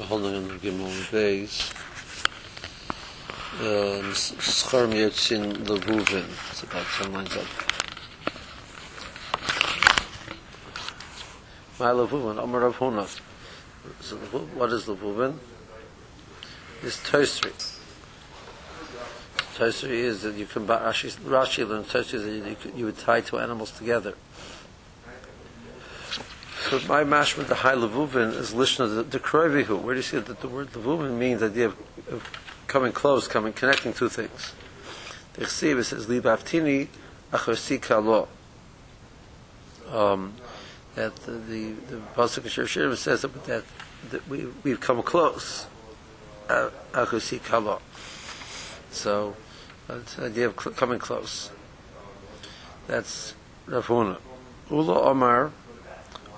We're holding on the Gimel Beis. Um, Schorm Yetzin Levuvin. It's about ten lines up. My Levuvin, Amar Rav Huna. So what is Levuvin? It's Tosri. Tosri is that you can, Rashi, Rashi learns Tosri that you, you would tie two animals together. So my mashma the high levuvin is lishna the, kroivihu. Where do you see that the word levuvin means the idea of, of coming close, coming connecting two things? The chsiv says libaftini achosi kalo. Um, that the the, pasuk in Shir says that, that, that we we've come close. Uh, Achosi kalo. So it's the idea of cl- coming close. That's Rav Huna. Ula Omar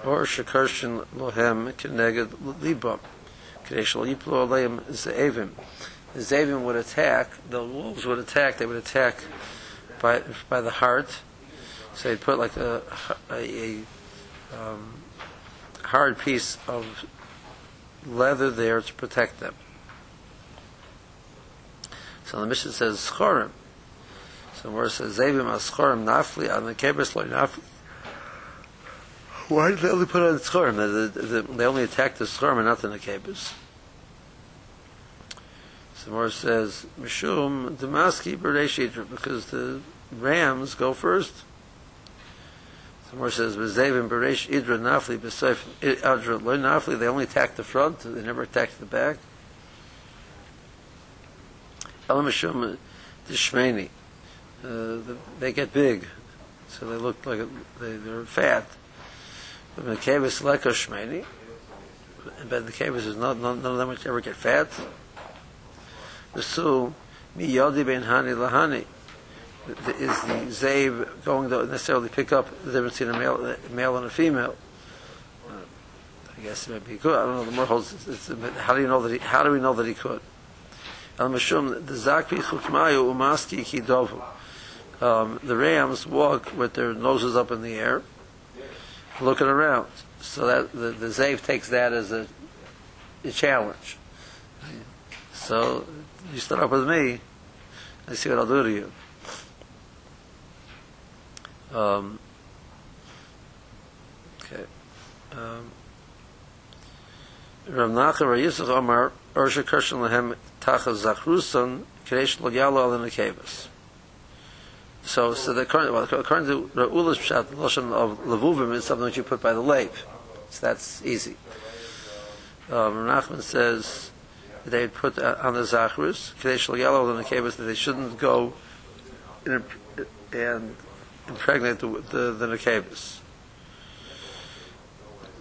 or shekarshin lohem keneged libam. Shel yiplu aleim. The would attack, the wolves would attack, they would attack by, by the heart. So they'd put like a, a, a um, hard piece of leather there to protect them. So the mission says schorim. So where it says ze'evim aschorim nafli on the loy nafli. Why did they only put on the Scharim? They, they, only attacked the Scharim and not the Nekebis. Samar says, Mishum Damaski Berdeshitra, because the rams go first. Samar says, Bezevim Beresh Idra Nafli, Beseif Adra Lo Nafli, they only attacked the front, they never attacked the back. Elam Mishum Dishmeni, uh, the- they get big, so they look like, a, they, they're fat. The Kevis like a shmeni, but the Kevis is not, none, none of them which ever get fat. The mi yodi ben hani lahani, is the Zabe going to necessarily pick up the difference between a male, a male and a female. Uh, I guess it might be good. I don't know. The more holds. It's, it's, how do you know that? He, how do we know that he could? Al mashum the zakvi chukmayu umaski kidovu. Um, the rams walk with their noses up in the air looking around. So that the, the Zav takes that as a, a challenge. So you start up with me, I see what I'll do to you. Um, okay. Um, Rav Amar Ursha Lehem Tacha Zachruson Lo Yalo Al Nekevas. So, so the current, well, according to Ra'ula's pshat, the notion of levuvim is something that you put by the lake. So that's easy. Um, Nachman says they put uh, on the zachrus, kadesh yellow on the caves that they shouldn't go in, and impregnate the the, the.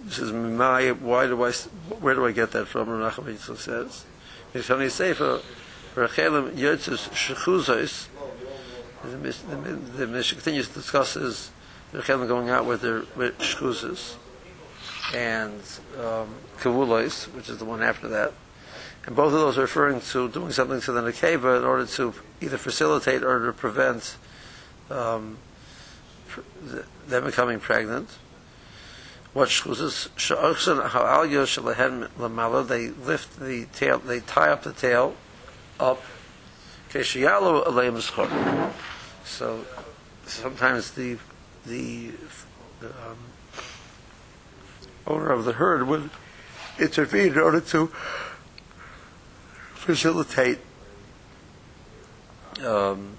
This is my. Why do I? Where do I get that from? Rav Nachman says. It's only sefer Rachelim Yotzes Shechuzos the, the, the Mishnah continues to discuss is the Chelim going out with their with and um, kavulos, which is the one after that. And both of those are referring to doing something to the nekeva in order to either facilitate or to prevent um, pr- them becoming pregnant. What shkuzas? They lift the tail. They tie up the tail up. Keshiyalo aleim. So sometimes the the um, owner of the herd would intervene in order to facilitate um,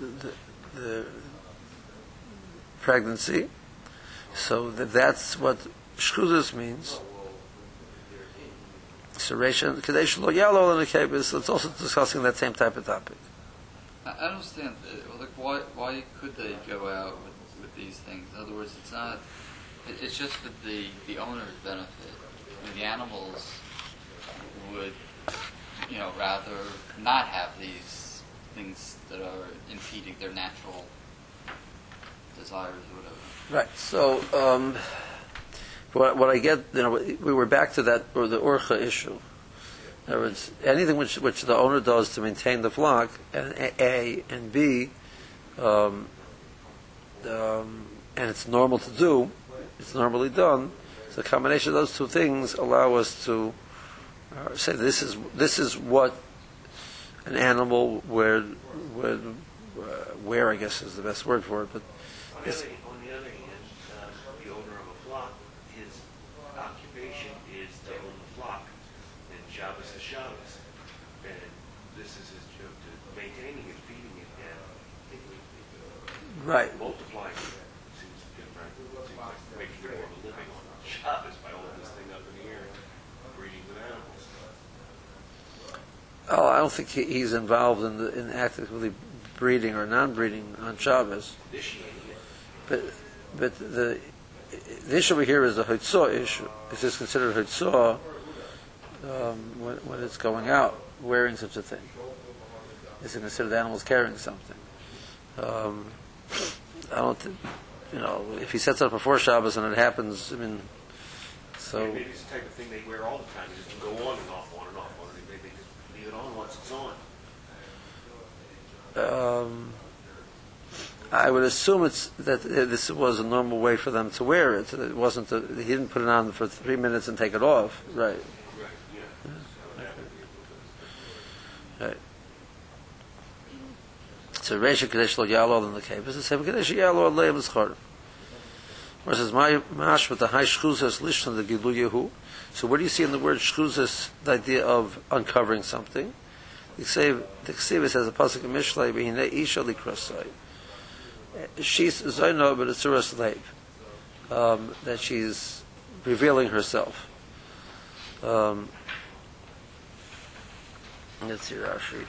the, the pregnancy. So that that's what shkuzas means. And It's also discussing that same type of topic. I understand. uh, Like, why why could they go out with, with these things? In other words, it's not. It, it's just for the the owner's benefit. The animals would, you know, rather not have these things that are impeding their natural desires or whatever. Right. So, um, what, what I get, you know, we were back to that or the orcha issue. In other words, anything which which the owner does to maintain the flock, and A and B, um, um, and it's normal to do, it's normally done. So, the combination of those two things allow us to uh, say this is this is what an animal where where where I guess is the best word for it, but the other, on the other hand, um, the owner of a flock, his occupation is to own the flock, and Shabbos is Shabbos. And this is his job to maintaining it, feeding it, and right. multiplying it seems. Seems like making more of a living on by holding this thing up in the air, breeding with animals. Oh, I don't think he, he's involved in the, in actively breeding or non-breeding on Shabbos. But but the the issue over here is a hotzah issue. Is this considered hotzah um, when, when it's going out wearing such a thing? Is it considered the animals carrying something? Um, I don't. You know, if he sets up before Shabbos and it happens, I mean, so Maybe it's the type of thing they wear all the time. You just go on and off, on and off, on and maybe they just leave it on once it's on. um, I would assume it's that this was a normal way for them to wear it. It wasn't. A, he didn't put it on for three minutes and take it off. Right. Right. Yeah. So that would be. So Reisha Kadesh Lo Yalo in the cave is the same Kadesh Yalo Leim Zchor. Where it says my mash with the high shchuzas lishon the Gilu Yehu. So where do you see in the word shchuzas the idea of uncovering something? The Ksiv the Ksiv says a pasuk in Mishlei Behine Isha Likrosai. She's Zoino but it's Suras Leib. Um, that she's revealing herself. Um, let's see Rashi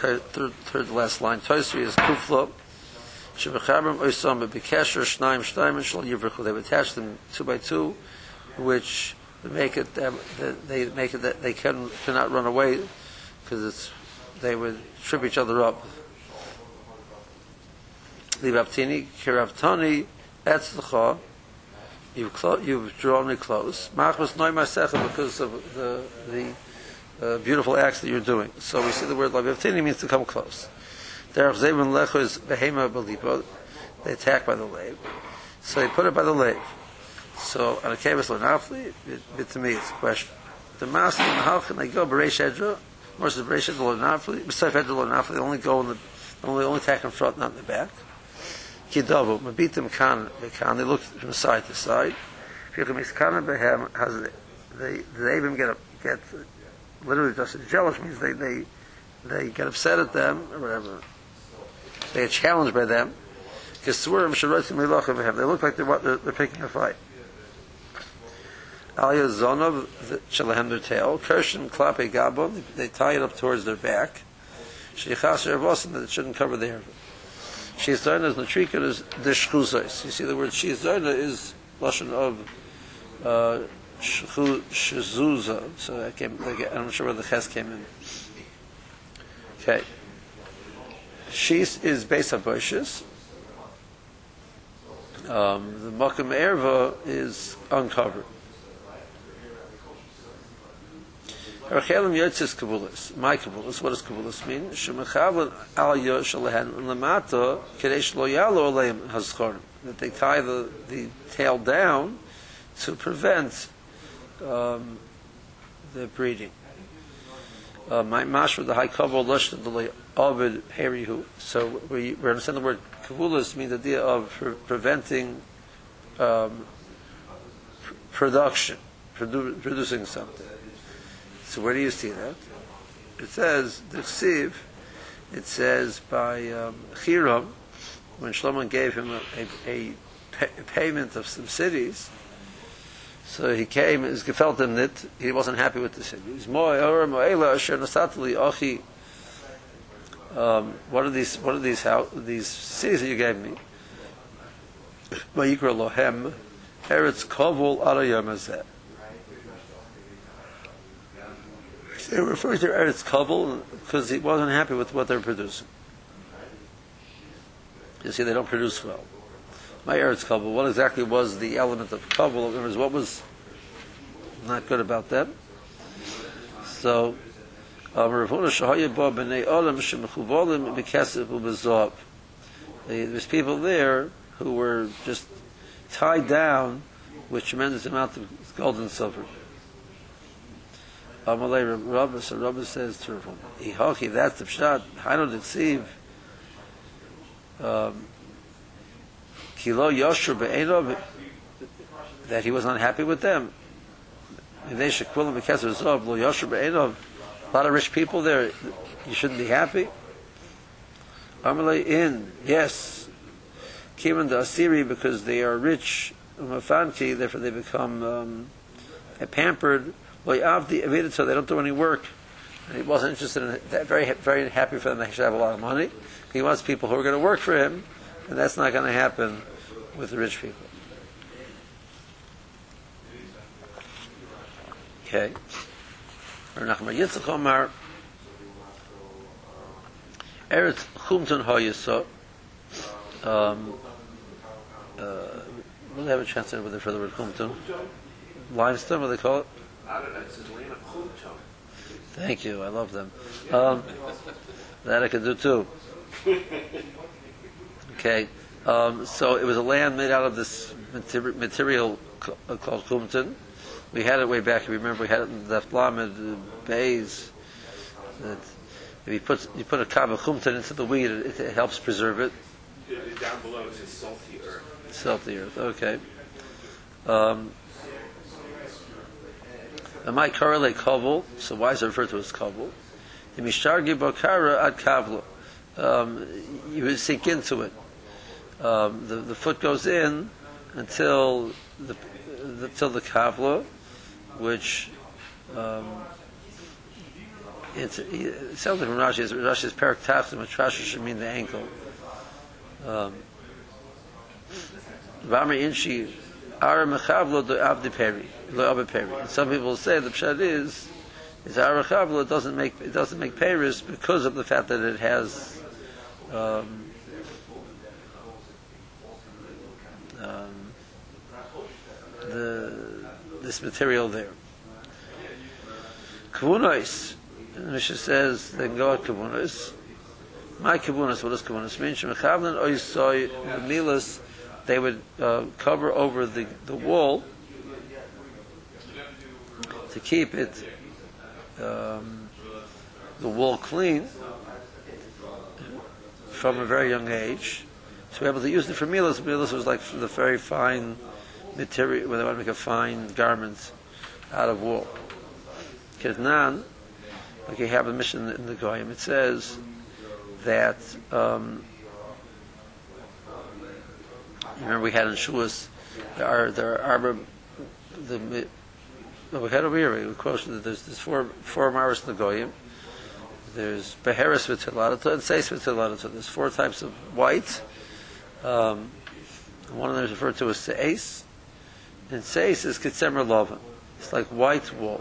third, third, third last line. Tosri is kuflo. Shebechabrim oisam b'kesher shnaim and shal yivrichu. They've attached them two by two, which make it that they make it that they can cannot run away because it's they would trip each other up. Libaptini kiravtani etzlecha. You've clo- you've drawn me close. Machmas noy masecha because of the the uh, beautiful acts that you're doing. So we see the word Lavivtini means to come close. Derech Zebun Lecho is Behema Belipo. They attack by the lave. So they put it by the lave. So on a Kavis Lanafli, to me it's a question. The master and how can they go Beresh Edra? More says Beresh Edra Lanafli. Besides Edra Lanafli, they only go in the only only attack in front, not in the back. Kidavu, Mabitim Kan Bekan, they look from side to side. If you can make Kana Behem, has they they even get a, get literally just jealous means they, they, they get upset at them or whatever. They get challenged by them. Because they look like they're, they're, they're picking a fight. Aliyah Zonov, Shalahem their tail, Kirshen Klape Gabon, they tie it up towards their back. Sheichas Ervosin, that it shouldn't cover their Shizarna is Natrika is the Shchuzos. You see the word Shizarna is Lashon of uh, Shazuza. So I came, I'm not sure where the ches came in. Okay. Shis is based on bushes. Um, the Makam Erva is uncovered. Erchelim Yotzis Kabulis. My Kabulis. What does Kabulis mean? Shemachavlan al Yoshalahan Lamata Kadesh Lo Yalo Aleim Hazchorim. That they tie the, the tail down to prevent um, the breeding. Uh, my mash with the high kavod lush the ovid herihu. So we, we understand the word kavulas means the idea of pre- preventing um, pr- production, produ- producing something. So where do you see that? It says the ksiv. It says by um, Hiram when Shlomo gave him a, a, a pa- payment of some cities. So he came, his gefeltem nit, he wasn't happy with the cities. Um, what are these? What are these? How these cities that you gave me? Vayikra lohem, eretz kovul. They to eretz kovul because he wasn't happy with what they're producing. You see, they don't produce well my Eretz Kabul, what exactly was the element of Kabul? Other words, what was not good about them? So, um, there's people there who were just tied down with tremendous amount of gold and silver. Amalei Rabbi, so Rabbi says to him, Ihoki, that's the pshat, Hainu Diksiv, um, Kilo Yoshur Be'enov, that he was unhappy with them. A lot of rich people there, you shouldn't be happy. Amalei in, yes, Kiman the Asiri, because they are rich, Umafanki, therefore they become um, pampered, well, Avdi Avidah, so they don't do any work. And he wasn't interested in that. Very, very happy for them. They should have a lot of money. He wants people who are going to work for him, and that's not going to happen with the rich people. Okay. Nachman Yitzchak Omar. Eretz Chumton Hoyesa. Um, uh, we'll have a chance to with for the word Chumton. Limestone, what they call it? Thank you. I love them. Um, that I could do too. Okay. Um, so it was a land made out of this material uh, called kumton. We had it way back. If you remember we had it in the Lamed bays. That if you put you put a of kumton into the weed, it, it helps preserve it. Down below is salty earth. Salty earth. Okay. Um, and my correlate kovel, so why is it referred to as kovel? The mishtargi bokara ad kavlo. Um, you would sink into it. Um, the, the foot goes in until the, the till the kavla, which um, it's it sounds from Rashi. Rashi is perak tachtim, which Rashi should mean the ankle. Um, inshi ara mechavlo do avdi peri lo abe peri. Some people say the pshat is is ara mechavlo doesn't make it doesn't make peris because of the fact that it has um, um, the this material there. Kavunos, the Mishnah says they go at kavunos. My kavunos, what does kavunos mean? Shemechavlan oisoy milas they would uh, cover over the, the wall to keep it um, the wall clean from a very young age. So we're able to use it for milas. Milas was like the very fine material where they want to make a fine garment out of wool. Ketnan, like you have a mission in the Goyim, it says that um, remember we had in Shuas there are there are the we had over here we quoted there's there's four four maris in the Goyim. There's Beheris v'tiladata and Seis v'tiladata. There's four types of white. Um, one of them is referred to as Seis. And Seis is Kitzemer Lova. It's like white wool.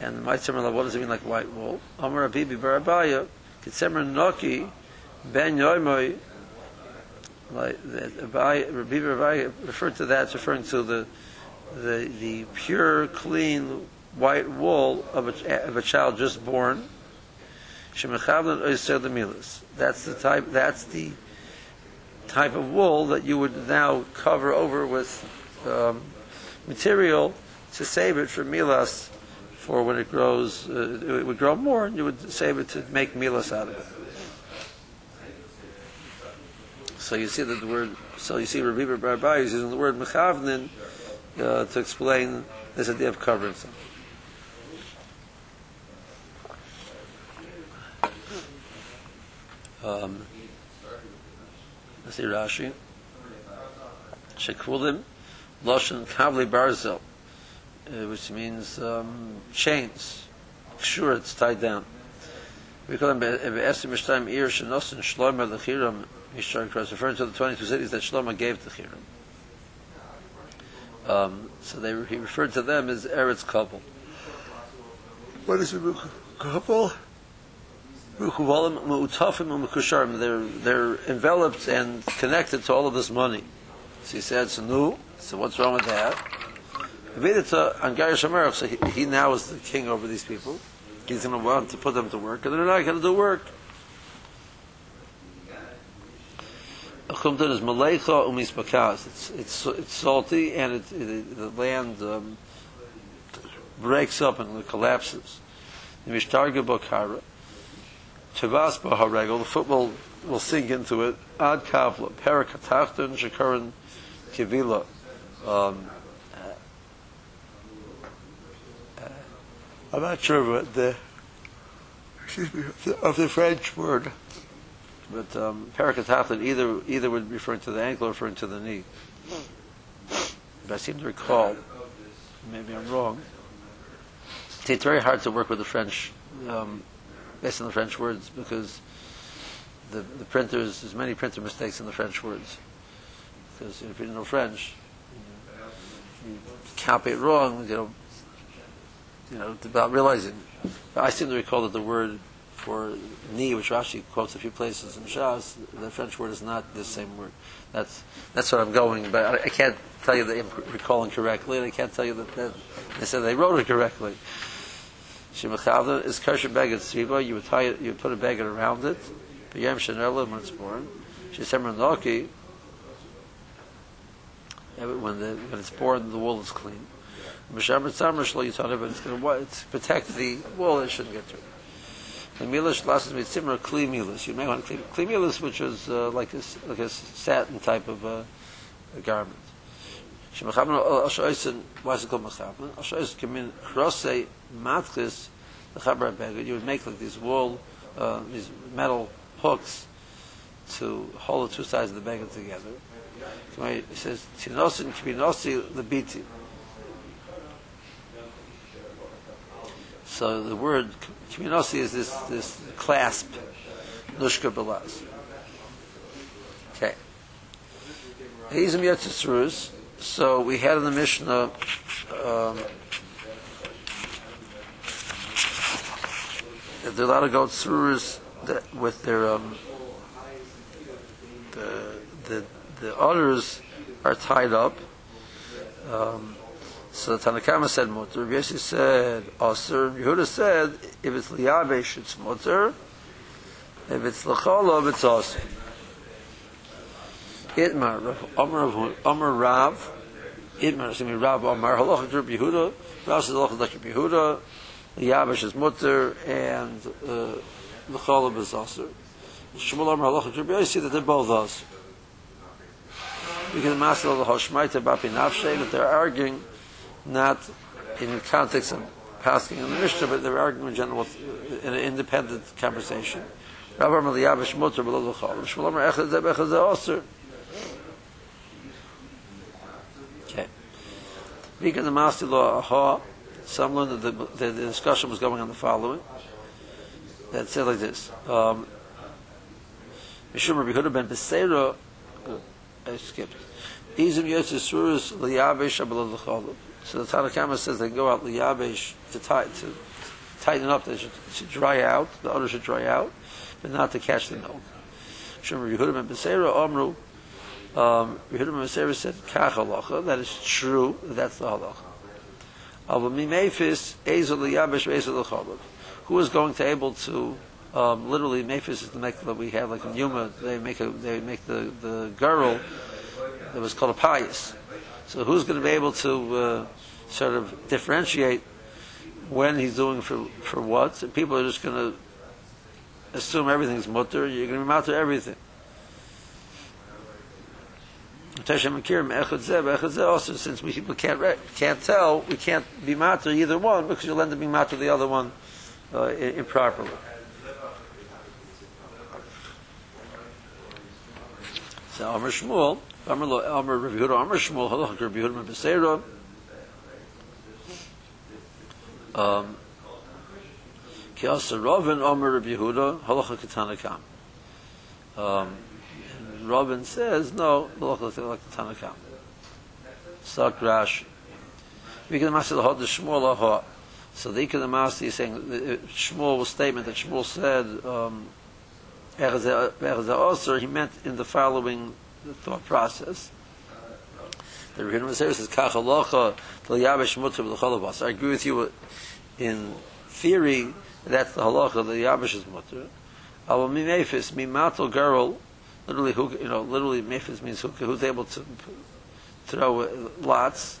And the Kitzemer Lova, what does it mean like white wool? Amar Abibi Barabaya, Kitzemer Noki, Ben Yoimoy, like Rabbi Rabbi referred to that, it's referring to the, the, the pure, clean, white wool of a, of a child just born. That's the type. That's the type of wool that you would now cover over with um, material to save it for milas for when it grows. Uh, it would grow more, and you would save it to make milas out of it. So you see that the word. So you see, Rabbi Barbai is using the word mechavnin uh, to explain this idea of covering something. Um, see Rashi. Shekvulim, Loshen Kavli Barzel, uh, which means um, chains. Sure, it's tied down. We call them Be'esim Mishtayim Ir Shenosin Shlomer Lechiram Mishar Cross, referring to the 22 cities that Shlomo gave to Chiram. Um, so they, he referred to them as Eretz Couple. What is a They're they're enveloped and connected to all of this money. So he said, "So no. So what's wrong with that?" So he, he now is the king over these people. He's going to want to put them to work, and they're not going to do work. It's it's it's salty and it, it, the land um, breaks up and collapses. Tavas Baharegel, the foot will, will sink into it, Ad Kavla, Parakatachtan, Shakaran, Kivila. Um, I'm not sure what the, excuse me, of the French word, but um, Parakatachtan either, either would refer to the ankle or referring to the knee. But I seem to recall, maybe I'm wrong, it's very hard to work with the French, um, based on the French words, because the, the printers, there's many printer mistakes in the French words. Because if you know French, you, copy it wrong, you know, you know, without realizing. I seem to recall that the word for knee, which Rashi quotes a few places in Shas, the French word is not the same word. That's that's what I'm going, but I, I can't tell you that I'm recalling correctly, and I can't tell you that, that they said they wrote it correctly. Shemachavda is kosher beged sviva. You would tie it, you would put a beged around it. B'yem shenela when it's born. Shesemra noki. When the when it's born, the wool is clean. Mishamar tzamar shlo yitana, but it's going to protect the wool. It shouldn't get through. The milas lasses mitzimra kli milas. You may want kli milas, which is uh, like a like a satin type of uh, a garment. Is it called machavna? Ashoisen kamin krosei matchis the chaber beged. You would make like these wool, uh, these metal hooks to hold the two sides of the beged together. So it says tinosin kibinosi lebiti. So the word kibinosi is this this clasp nushka belaz. Okay. Hizim Yetzisrus. So we had in the Mishnah um, they're allowed to go through with their um, the the the others are tied up. Um, so the Tanakama said mutter. Yossi said aser. Yehuda said if it's liyabesh it's mutter. If it's lacholov it's aser. Itmar Amar Amar Rav Itmar me Rav Amar Halachah Rabbi Yehuda Rav says Halachah Rabbi Yehuda Yavish is mutter and uh, the Cholab is aser. Shmuel Amar Halacha Rabbi see that they're both us. We can master the Hoshmaita Bapi Nafshe that they're arguing not in the context of passing in the Mishnah, but they're arguing in general in an independent conversation. Rabbi Amar Yavish mutter the Cholab. Shmuel Amar Echad Zeb Echad aser. We the master law Aha. Some learned that the, the, the, discussion was going on the following. That said like this. Um, Mishum Rabbi Huda ben Beseira, I skipped. Izim Yotzis Liyabesh Abelad L'cholov. So the Tanakama says they go out Liyabesh to, tie, to tighten up, they should, should dry out, the odor should dry out, but not to catch the milk. Mishum Rabbi Huda ben Beseira Omru, um, said, Kach halacha, that is true, that's the halacha. Who is going to able to um, literally Mephis is the make that we have like in Yuma they make a they make the the girl that was called a pious. So who's going to be able to uh, sort of differentiate when he's doing for for what? And people are just going to assume everything's mutter. You're going to be mutter everything. Also, since we people can't can't tell, we can't be matter either one because you'll end up being matter the other one uh, improperly. So Amr Shmuel, Amr Lo, Amr Rav Yehuda, Amr Shmuel, Halach Rav Yehuda Beseira. Um, Ki Asa Ravin, Amr Rav Yehuda, Halach Ketanakam. Um, Robin says, no, like the Tanakam. Sak Rashi. We can master the hot the Shmuel aha. So the Ikon Masti is saying Shmuel's statement that Shmuel said um Osir, he meant in the following thought process. The Rebbeinu Maseir says Kach Halacha Yabesh Mutter B'Lecholabas. I agree with you in theory that's the halacha the Yabesh is Mutter. Aval Mi Mephis Mi Matel Girl literally who you know literally mephis means who, who's able to throw lots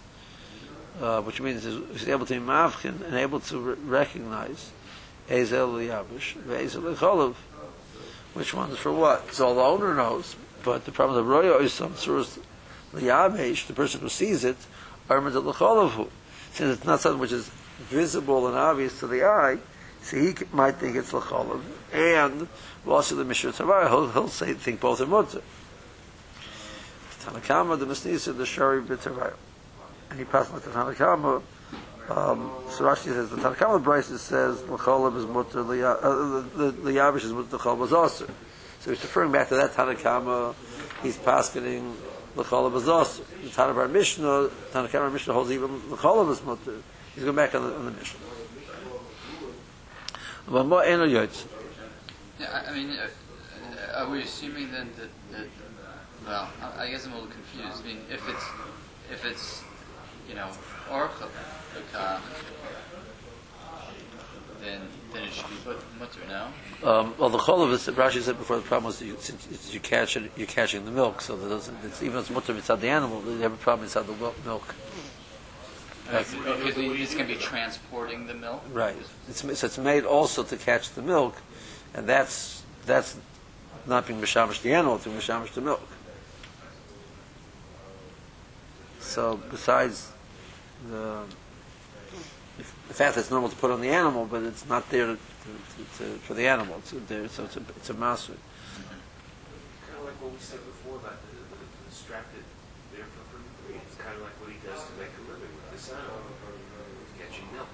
uh, which means he's able to be mavkin and able to re- recognize Ezel Liyavish, Ezel Lecholov. Which one's for what? So the owner knows, but the problem is the royo is some sort of Liyavish, the person who sees it, Armad Lecholovhu. Since it's not something which is visible and obvious to the eye, so he might think it's Lecholov. And also the Mishra Tavar, he'll, he'll say, think both are mutter. Tanakama, the Misnisa, the Shari B'Tavar. And he passed like the Tanakama, um, so Rashi says the Tanakama Bryce says L'cholav is mutter, uh, the the Yavish is mutter, L'cholav is also. So he's referring back to that Tanakama, he's paskening L'cholav is also. The Tanakama Mishnah, Tanakama Mishnah holds even L'cholav is mutter. He's going back on the, on the Mishnah. But more eno. Yeah, I, mean, uh, uh, are we assuming then that, that well, I, guess I'm a little confused. I mean, if it's, if it's, you know, orcha then, then it should be mut- mutter, no? Um, well, the cholav is Rashi said before. The problem was you, since it's, you catch it, you're catching the milk, so that doesn't. It's, even though it's mutter inside the animal, you have a problem inside the milk. That's- it's going to be transporting the milk? Right. It's, so it's made also to catch the milk, and that's that's not being mishamish the animal, it's being mishamish the milk. So besides the, the fact that it's normal to put on the animal, but it's not there to, to, to, for the animal. It's there, so it's a it's a master. Kind of like what we said before about the, the, the distracted there for free. It's kind of like what he does to make a living with this animal, catching milk.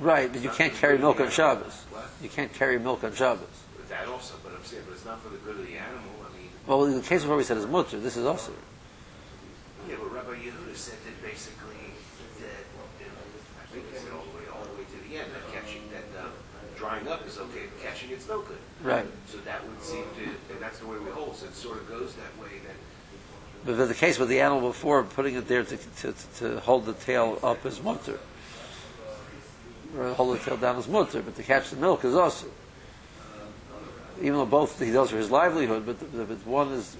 Right, but you can't carry milk on Shabbos. What? You can't carry milk on Shabbos. That also, but I'm saying, but it's not for the good of the animal. I mean, Well, in the case of what we said is mutter, this is also. yeah, but Rabbi Yehuda said that basically that, you know, I think he said all the way, all the way to the end, that catching, that uh, drying up is okay, but catching it's no good. Right. So that would seem to, and that's the way we hold. So it sort of goes that way. That But the case with the animal before, putting it there to, to, to hold the tail up is mutter. The tail down is mutter, but to catch the milk is also. Even though both he does for his livelihood, but, the, but one is,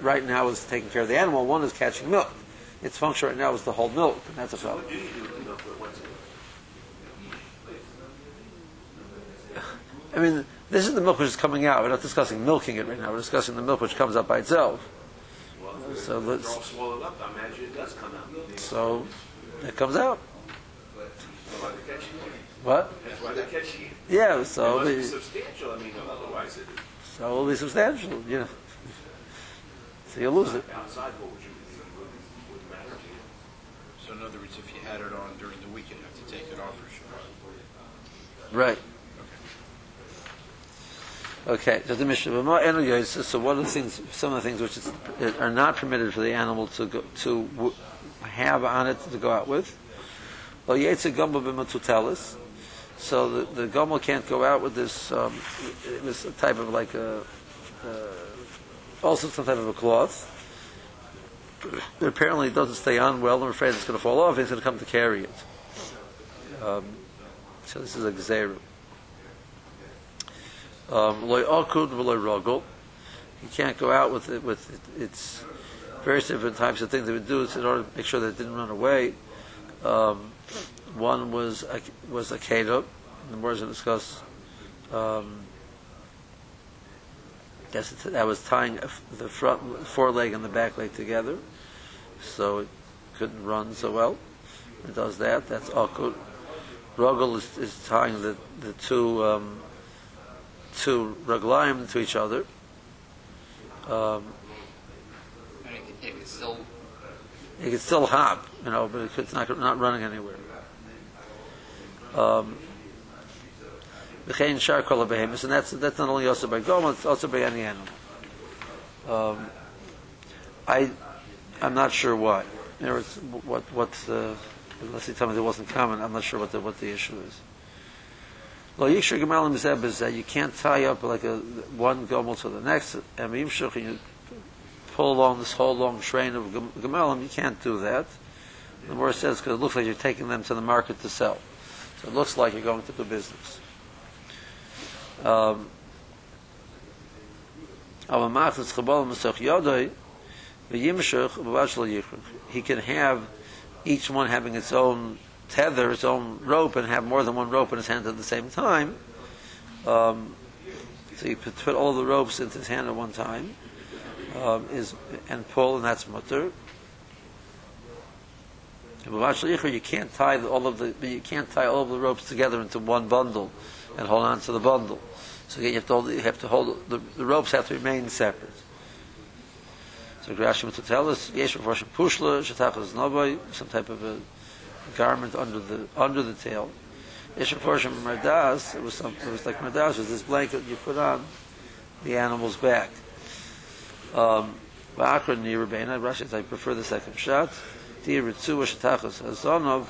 right now is taking care of the animal, one is catching milk. Its function right now is to hold milk, and that's a problem. what do you do with the milk? What's I mean, this is the milk which is coming out. We're not discussing milking it right now. We're discussing the milk which comes out by itself. well, So let's- they're all swallowed up. I imagine it does come out. So it comes out. That's why they're catching. What? That's why they're catching it. Yeah, It so must be substantial. I mean, otherwise it so it'll be substantial, you know. So you'll lose it. outside. What would you would, would matter to you? So in other words, if you had it on during the week, you'd have to take it off for sure. Right. Okay, so the Mishnah B'ma Enu Yosef, so what are the things, some of the things which is, are not permitted for the animal to go, to w- have on it to go out with? Well, Yetzer Gomel B'matutelis, so the, the Gomel can't go out with this, um, a type of like a, uh, also some type of a cloth. But apparently it doesn't stay on well, I'm afraid it's going to fall off, he's going to come to carry it. Um, so this is a gzeru. Um, loy akud v'loy rogel. You can't go out with it with it, it's various different types of things they would do in order to make sure that it didn't run away. Um, one was a, was a keda. The more to discuss. Um, yes, that was tying the front foreleg and the back leg together, so it couldn't run so well. It does that. That's akud. Rogel is, is tying the the two. Um, two raglayim to each other. Um, it, it could still, it can still hop, you know, but it's not not running anywhere. Um, and that's that's not only also by gomel, it's also by any animal. Um, I I'm not sure why. Know, it's, what what uh, unless you tell me there wasn't common, I'm not sure what the what the issue is. Well, yikshur gemalim zeb is that you can't tie up like a one gomel to the next, and you pull along this whole long train of gem- gemalim. You can't do that. The more says because it looks like you're taking them to the market to sell, so it looks like you're going to do business. Um. He can have each one having its own tether, its own rope, and have more than one rope in his hand at the same time. Um, so put, put all the ropes into his hand at one time, um, is and pull, and that's mutter. You can't tie all of the you can't tie all of the ropes together into one bundle and hold on to the bundle. So you have to hold, you have to hold the, the ropes have to remain separate. So Grashim to tell us yesh b'forshim pushla shetachas noboy some type of a garment under the under the tail. Yesh b'forshim mardas it was some it was like mardas was this blanket you put on the animal's back. Um, Rashi I prefer the second shot. Tir ritzu shetachas hazonov.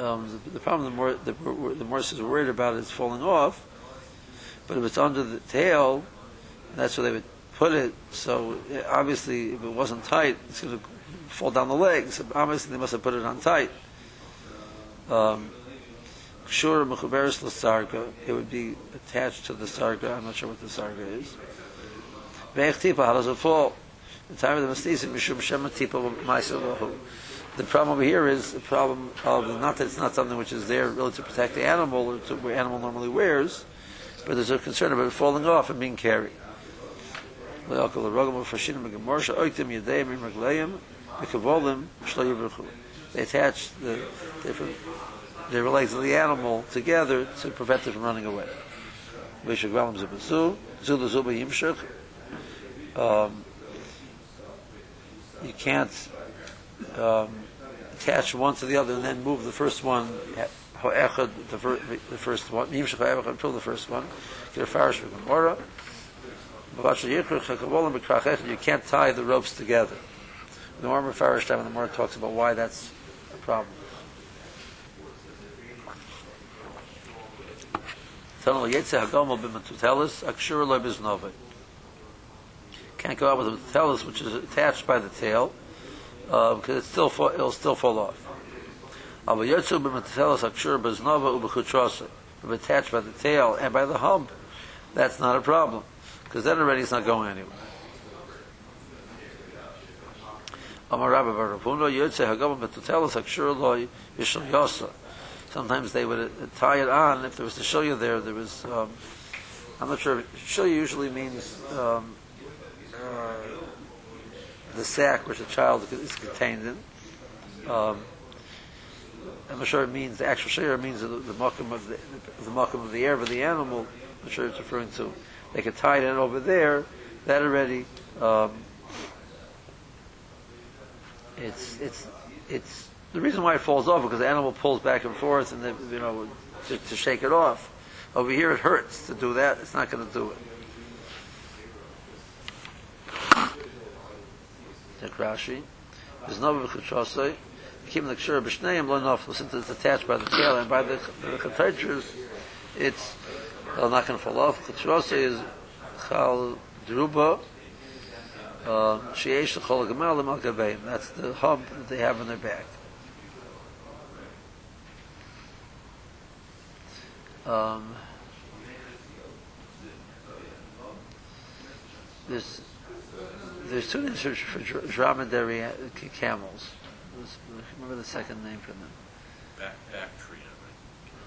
Um, the, the problem the more the, the more is worried about is falling off, but if it's under the tail, that's where they would put it. So eh, obviously, if it wasn't tight, it's going to fall down the legs. Obviously, they must have put it on tight. Um. It would be attached to the sarga. I'm not sure what the sarga is. How does it fall? The time of the mishum. The problem over here is the problem of not that it's not something which is there really to protect the animal or to where animal normally wears, but there's a concern about it falling off and being carried. They attach the different the legs of the animal together to prevent it from running away. Um, you can't um, attach one to the other and then move the first one, the, fir- the first one, until the first one. Get a farish. You can't tie the ropes together. The Gemara Farish time, and the Gemara talks about why that's a problem. Can't go out with the metutelis which is attached by the tail uh, because it still fall, it'll still fall off. If attached by the tail and by the hump, that's not a problem because then already it's not going anywhere. Sometimes they would uh, tie it on if there was show you there. There was, um, I'm not sure. Show usually means um, the sack which the child is contained in. Um, sure it means the actual share means the, the of the the makam of the air of the animal. Sure it's referring to. They could tie it in over there. That already. Um, it's it's it's the reason why it falls off because the animal pulls back and forth and they, you know to, to shake it off. Over here it hurts to do that. It's not going to do it. Take Rashi. There's no b'chutrosei. Keep the kshur b'shneim lo nofel since it's attached by the tail and by the the chatayters, it's uh, not going to fall off. Chutrosei is chal druba. Sheyesh l'chol gamal l'mal gabeim. That's the hub that they have on their back. Um, there's there's two names for, for dromedary uh, camels. Remember the second name for them? Back, tree.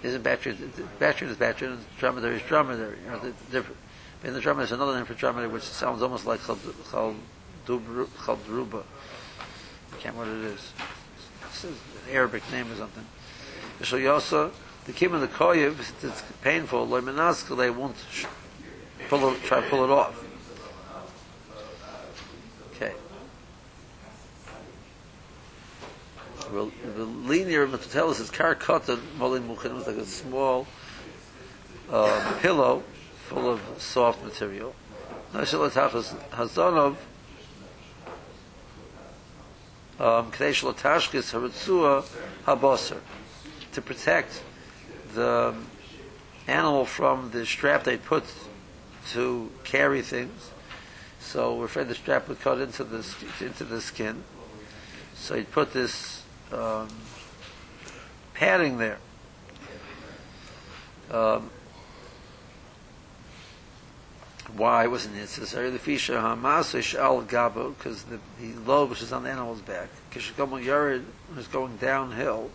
Isn't Bactrian, Bactrian is Bactrian, dromedary is dromedary. You know, the, different. In the dromedary, there's another name for dromedary which sounds almost like chaldruba. I can't remember what it is. It's an Arabic name or something. So you also, the kim and the koyev, it's painful, they won't pull it, try to pull it off. Okay. Well, the linear metatellus is karakatan molim muchin. It's like a small uh, pillow full of soft material. Nashel atachas hazonov um, to protect the animal from the strap they put to carry things. So we're afraid the strap would cut into the into the skin. So he put this um, padding there. Um, Why was it necessary? The fisha hamasish al gabo, because the, the load which is on the animal's back, kishagomu yared was going downhill.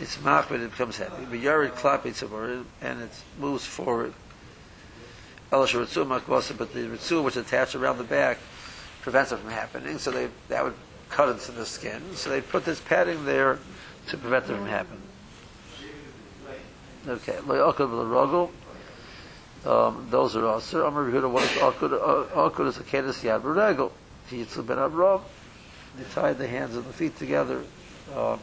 It's machbid, it becomes heavy. But yared klapit and it moves forward. Makvasa, but the ritzu which is attached around the back prevents it from happening. So they that would cut into the skin. So they put this padding there to prevent it from happening. Okay, lo yakov rogel. Um, those are also. Amar Yehuda, what is akud? Akud is a kedus yad regel. Yitzul ben Avram. They tied the hands and the feet together. Um,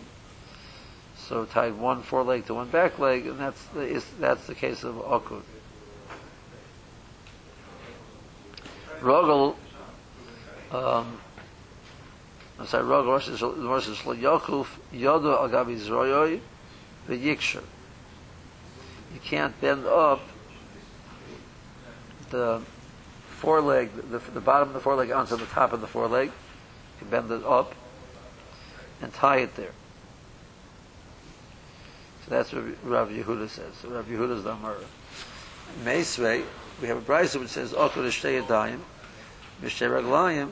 so tied one foreleg to one back leg, and that's the, is, that's the case of akud. Rogel. Um, I'm sorry, Rogel. Rosh is Yakuf Yodo Agabi Zroyoi v'Yiksher. You can't bend up the foreleg, the, the bottom of the foreleg onto the top of the foreleg. You bend it up and tie it there. So that's what Rav Yehuda says. So Rav Yehuda's the Amar. Meisvei, we have a brisa which says Okud Shtei Yadayim, Mishtei Raglayim.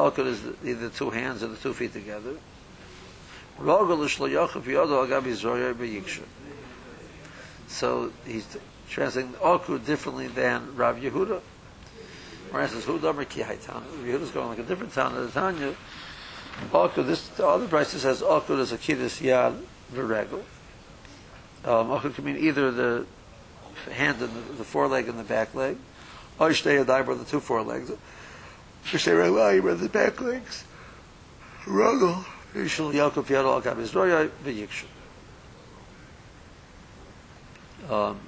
Okud is the, either the two hands or the two feet together. So he's translating Okud differently than Rav Yehuda. Whereas says Hudamer Ki Haitan. Yehuda's going like a different town than Tanya. Okud, this the other brisa says Okud is a kiddush yad v'regel. Um, Okud can mean either the hand and the, the foreleg and the back leg, or Shtei Yadayim the two forelegs. Are the back Yaakov Yisroya v'yikshu. Um,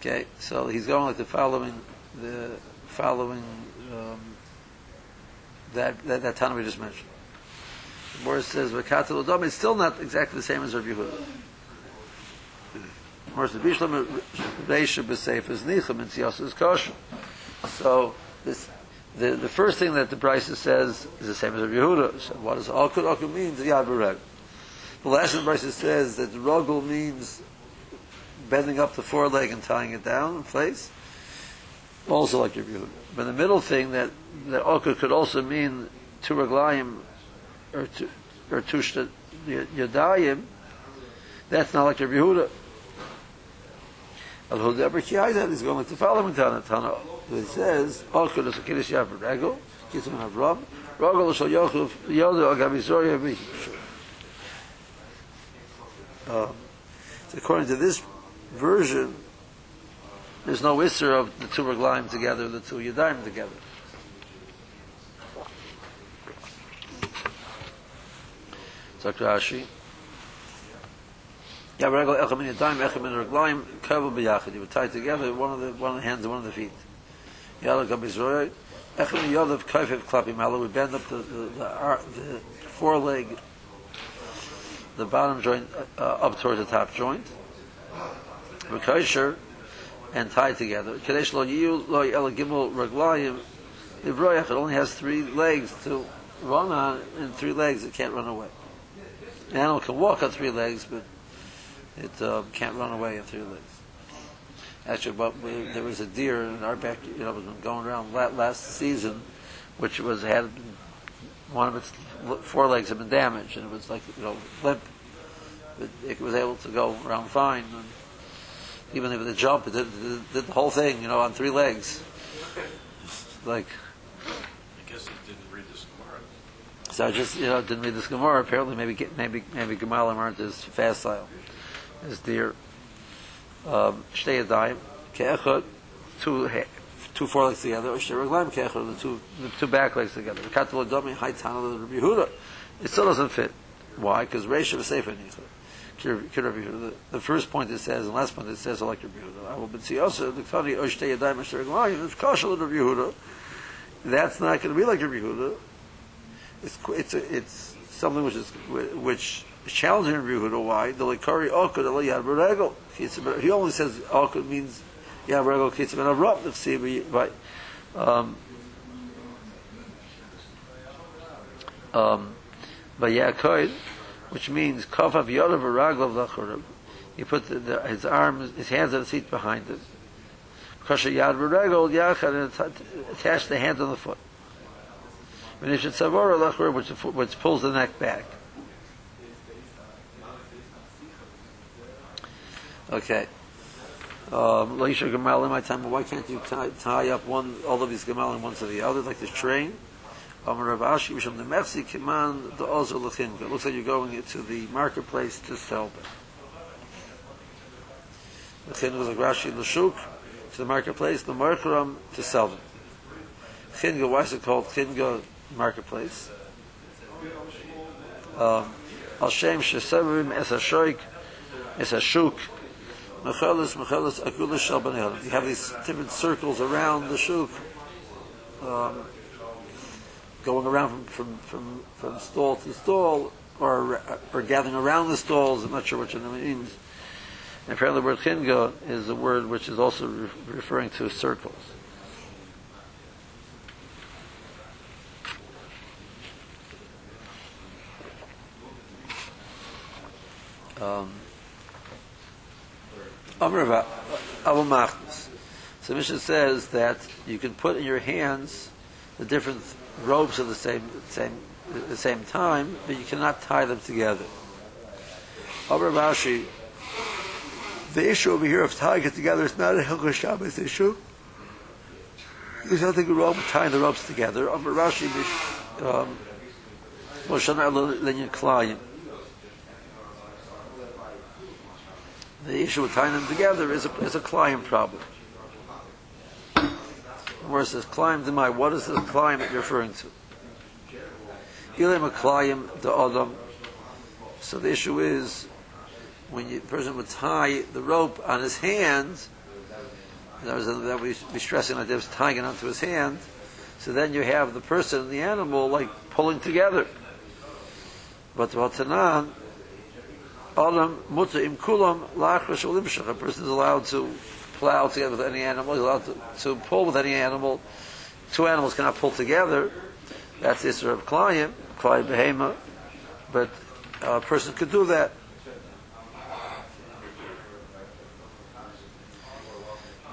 okay, so he's going like the following, the following um, that that, that we just mentioned. The word says v'katel odom. It's still not exactly the same as Rav Yehuda. Whereas the Bishlam is Nichem and Tziyos is kosher. So this. The, the first thing that the Brisa says is the same as Rav Yehuda. So what does Akud Akud mean? The Yad B'Reg. The last one Brisa says that the Rogel means bending up the foreleg and tying it down in place. Also like Rav Yehuda. But the middle thing that, that Akud could also mean two Raglayim or two, or shta- Yadayim, that's not like Rav Yehuda. Al Hudaber Kiyaidah is going like the following Tana. Tana it says, Kiddush Yav Regel, Yochuf, Yisroya V'Yishu. Um, so according to this version, there's no isser of the two Raglaim together, the two Yadayim together. Dr. Rashi. Yeah, regel echem in yadayim, echem in raglayim, kavel b'yachid. You would tie together one of the one of the hands and one of the feet. Yada gabizroy, echem in yodav kaifev klapi malo. We bend up the the, the, the foreleg, the bottom joint uh, up towards the top joint. V'kaisher, and tie together. Kadesh lo yiyu lo el gimel raglayim. The broyach it only has three legs to run on, and three legs it can't run away. The animal can walk on three legs, but it uh, can't run away in three legs. Actually, but we, there was a deer in our back, you know, was going around last season, which was had one of its forelegs had been damaged, and it was like you know limp. But it was able to go around fine, and even if it jump, it did, did, did the whole thing, you know, on three legs. Like I guess it didn't read this Gemara. so, I just you know didn't read this Gemara. Apparently, maybe maybe maybe Gemalim aren't as facile as deer. Um, shtei Yadayim, Ke'echad, two two forelegs together, or Shtei Raglayim Ke'echad, the two the two back legs together. The Katel Adami, High Tana, Rabbi Yehuda. It still doesn't fit. Why? Because Reish of a Sefer Nichah. The, the first point it says, and last point it says, I like Rabbi Yehuda. I will see also the Kfari Oshtei Yadayim Shtei Raglayim. It's kosher Rabbi Yehuda. That's not going to be like Rabbi Yehuda. It's it's it's something which is which is challenging Rabbi Yehuda. Why? The Likari Okud Ela Yad Regel. He only says Okud means Yad Regel Kitzim and Avram. See, but um, um, but Yaakov, which means Kofav Yodav Raglav Lachurav. He put the, the, his arms, his hands on the seat behind him. Kasha yad v'regel yachad and att- attach the hand on the foot. V'nishat savora lachur, which, the foot- which pulls the neck back. Okay. Um, Leisha Gamal in my time, why can't you tie, tie up one, all of these Gamal in one to the other, like this train? Um, Rav Ashi, Misham the Mechsi, Kiman, the Ozer Lechinga. It looks like you're going to the marketplace to sell them. Lechinga is like Rashi Lashuk, to the marketplace, the Merkaram to sell them. Chinga, why is it called Chinga Marketplace? Um, Al Shem Sheseverim Es HaShoik, Es HaShuk, Mechelis, Mechelis, Akulis Shal Bnei Adam. You have these different circles around the shuk, um, going around from, from, from, from stall to stall, or, or gathering around the stalls. I'm not sure what it means. And apparently, the word chinga is a word which is also re- referring to circles. Um, Amr Rav- Abu Machnus. So Mishnah says that you can put in your hands the different ropes of the same same the same time, but you cannot tie them together. Amr Rashi, the issue over here of tying it together is not a Hilchah Shabbos issue. There's nothing wrong with tying the ropes together. Um. The issue with tying them together is a, is a client problem. Where it says climb to my, what is the climb that you're referring to? Ilim a climb the Adam. So the issue is when the person would tie the rope on his hand, that was that we be stressing like this, tying it onto his hand. So then you have the person and the animal like pulling together. But the Vatanan, Muta im kulam. A person is allowed to plow together with any animal. He's allowed to, to pull with any animal. Two animals cannot pull together. That's the Isra of Klayim, Klayim Behema. But a person could do that.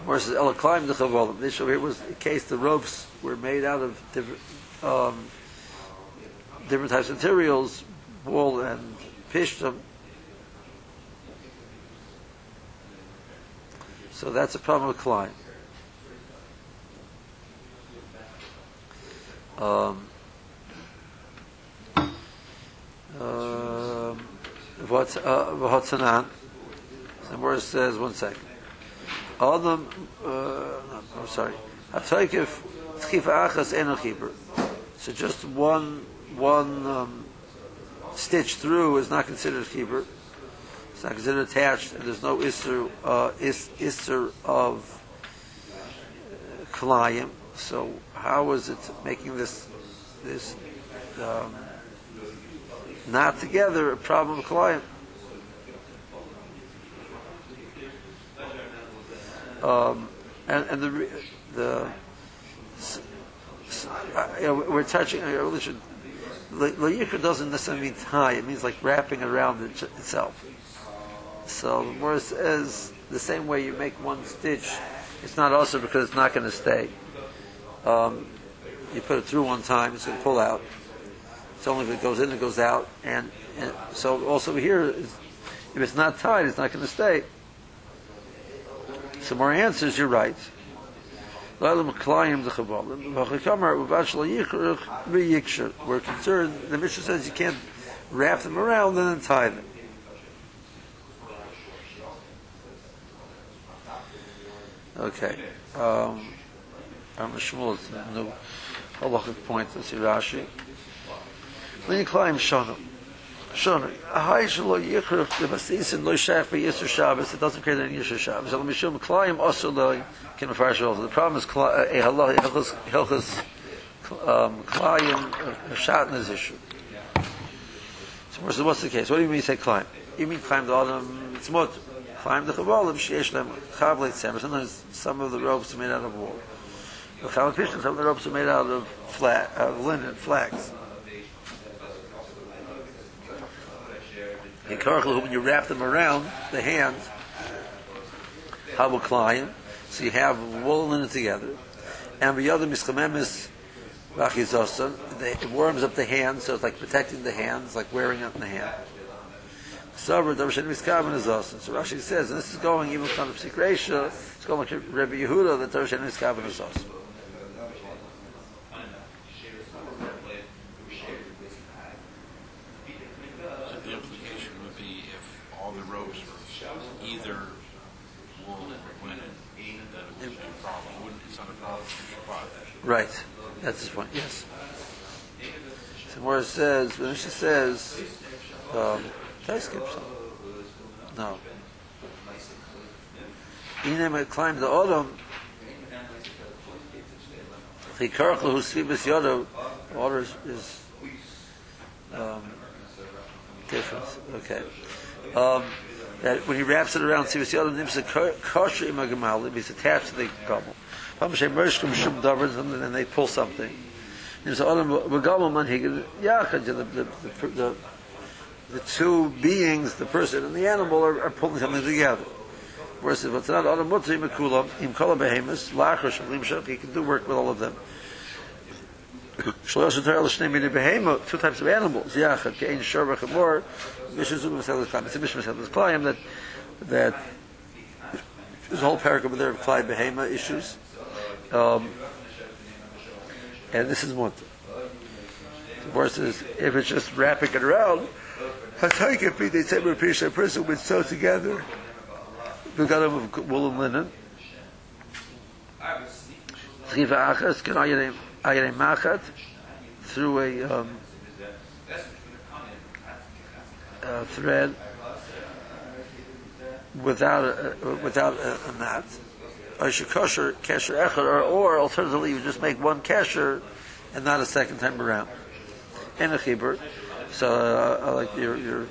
Whereas El Klayim the Chavolim. This over here was the case the ropes were made out of different, um, different types of materials, wool and pishtim. So that's a problem with Klein. Um, um, what's uh, what's an an? Somewhere says one second. Adam, uh, no, I'm sorry. So just one one um, stitch through is not considered chiber. It's not attached, and there's no isser, uh, is, isser of uh, kalayim. So how is it making this this um, not together a problem of kalayim? Um, and, and the the uh, you know, we're touching. I. Layikra doesn't necessarily mean tie. It means like wrapping around it, itself. So the Gemara says the same way you make one stitch, it's not also because it's not going to stay. Um, you put it through one time, it's going to pull out. It's only if it goes in, it goes out, and, and so also here, if it's not tied, it's not going to stay. Some more answers. You're right. We're concerned. The Mishnah says you can't wrap them around and then tie them. Okay. Um, I'm a new halachic point. Let's see Rashi. Then climb Shana. Shana. Ahai shelo yichrich the basisin lo shach be Yisur Shabbos. It doesn't create any Yisur Shabbos. So Mishum climb also lo can mafarish also. The problem is a halacha hilchos hilchos um, climb shatnez issue. So what's the case? What do you mean you say climb? You mean climb the Adam? It's mut. Climb the chavalim sheyesh them chavleit semer. Sometimes some of the ropes are made out of wool. The pishtim, some of the ropes are made out of flat, of linen, flax. In Karachel, when you wrap them around the hand, how will climb? So you have wool and linen together. And the other mischamemis rachizosa, it warms up the hands, so it's like protecting the hands, like wearing it in the hand. Sabr darshan miskaven is also. So Rashi says, and this is going even from the Psikresha, it's going like Rabbi Yehuda, that darshan miskaven is also. So the implication would be if all the robes were either wool or linen, then it would be a problem. It wouldn't, it's a problem. Right. That's his point, yes. So says, when she says, um, did I skip some? No. Inem climbed the autumn. The Kirkle who svibis yodo, order is, is um, different. Okay. Um, that when he wraps it around svibis yodo, nims a kosher imagamal, he's attached to the gobble. Pamashay mershkum shum davar, and then they pull something. Nims a autumn, begabel man higid, yachad, the, the, the, the, the two beings, the person and the animal, are, are pulling something together. Whereas if it's not autumn mutzi mekulam, im kol behemoths, lachar shemlim shach, he can do work with all of them. Shlosh Torah l'shnei mini behemoth, two types of animals, yachad, kein shor v'chamor, mishazug v'sel l'klayim. It's a mishmah v'sel l'klayim that, that there's a whole paragraph there of klai behema issues. Um, and this is one. Versus if it's just wrapping it around, Hataykepi, they said, a person would sew together the got of wool and linen. Through a, um, thread without a, without a, a knot. Or echad, or, or alternatively you just make one kesher and not a second time around. And a chibur. So uh, I like your, your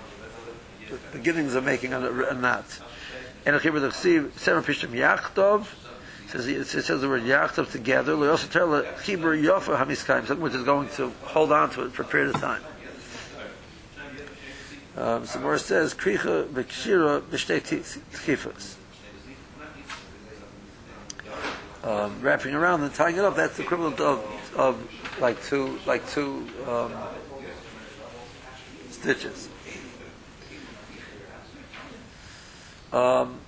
beginnings of making a, a knot. And a chibur the chsiv seven pishim yachtov says it says the word yachtov together. We also tell the chibur yofa hamiskaim something which is going to hold on to it for a period of time. Um, so more says kricha v'kshira b'shtei tchifas. Um, wrapping around and tying it up, that's the equivalent of, of like two, like two, um, stitches. Um,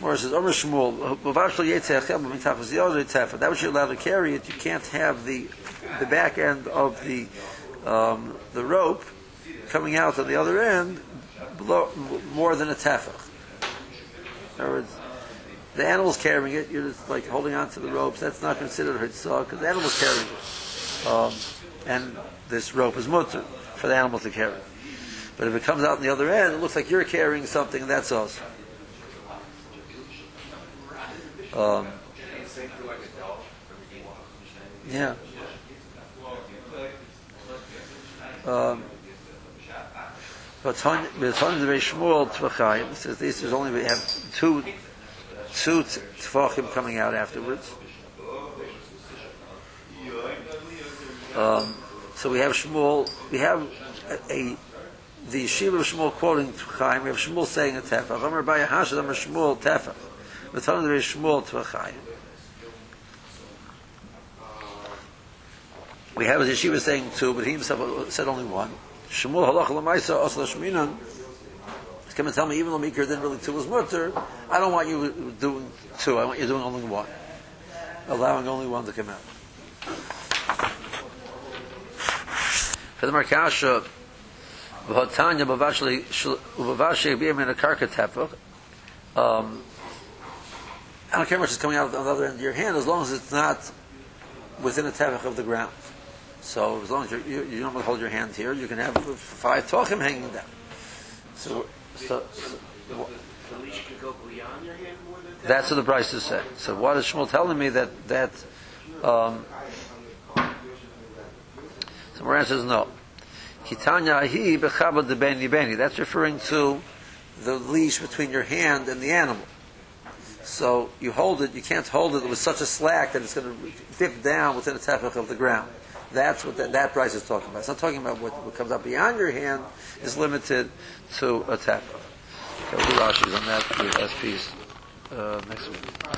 More says, Omer That was you're allowed to carry it. You can't have the the back end of the um, the rope coming out on the other end below, more than a tefach. In other words, the animal's carrying it, you're just like holding on to the ropes, that's not considered hitzah, because the animal's carrying it. Um, and this rope is mutter for the animal to carry. But if it comes out on the other end, it looks like you're carrying something, and that's us. Um, yeah. Um, but Ton the Shmuel Tvachayim says this is only we have two two Tvachim coming out afterwards. Um, so we have Shmuel, we have a, a the Shiva of Shmuel quoting Tvachayim, we have Shmuel saying a Tefach. Amar Baya Hashad Amar Shmuel Tefach. Ton the Shmuel Tvachayim. We have a Yeshiva saying two, but he himself said only one. Shmuel halach lemaisa osla shminan. Come and tell me even though Mikra didn't really two was mutter, I don't want you doing two. I want you doing only one, allowing only one to come out. For the Markasha, v'hotanya b'vashli b'vashi b'yem in a karka tefach. Um, I don't care much is coming out on the other end of your hand as long as it's not within a tefach of the ground. So as long as you, you don't hold your hand here, you can have five talkim hanging down. So, so, so The leash could go beyond your hand more than that? that's what the price is saying. So what is Shmuel telling me that that? Um, so Moran says no. Kitanya hi bechabad de beni beni. That's referring to the leash between your hand and the animal. So you hold it. You can't hold it with such a slack that it's going to dip down within a tefach of the ground. That's what that, that price is talking about. It's not talking about what, what comes up beyond your hand is limited to a tefah. Okay, we'll do Rashi's on that, the last piece, uh, next week.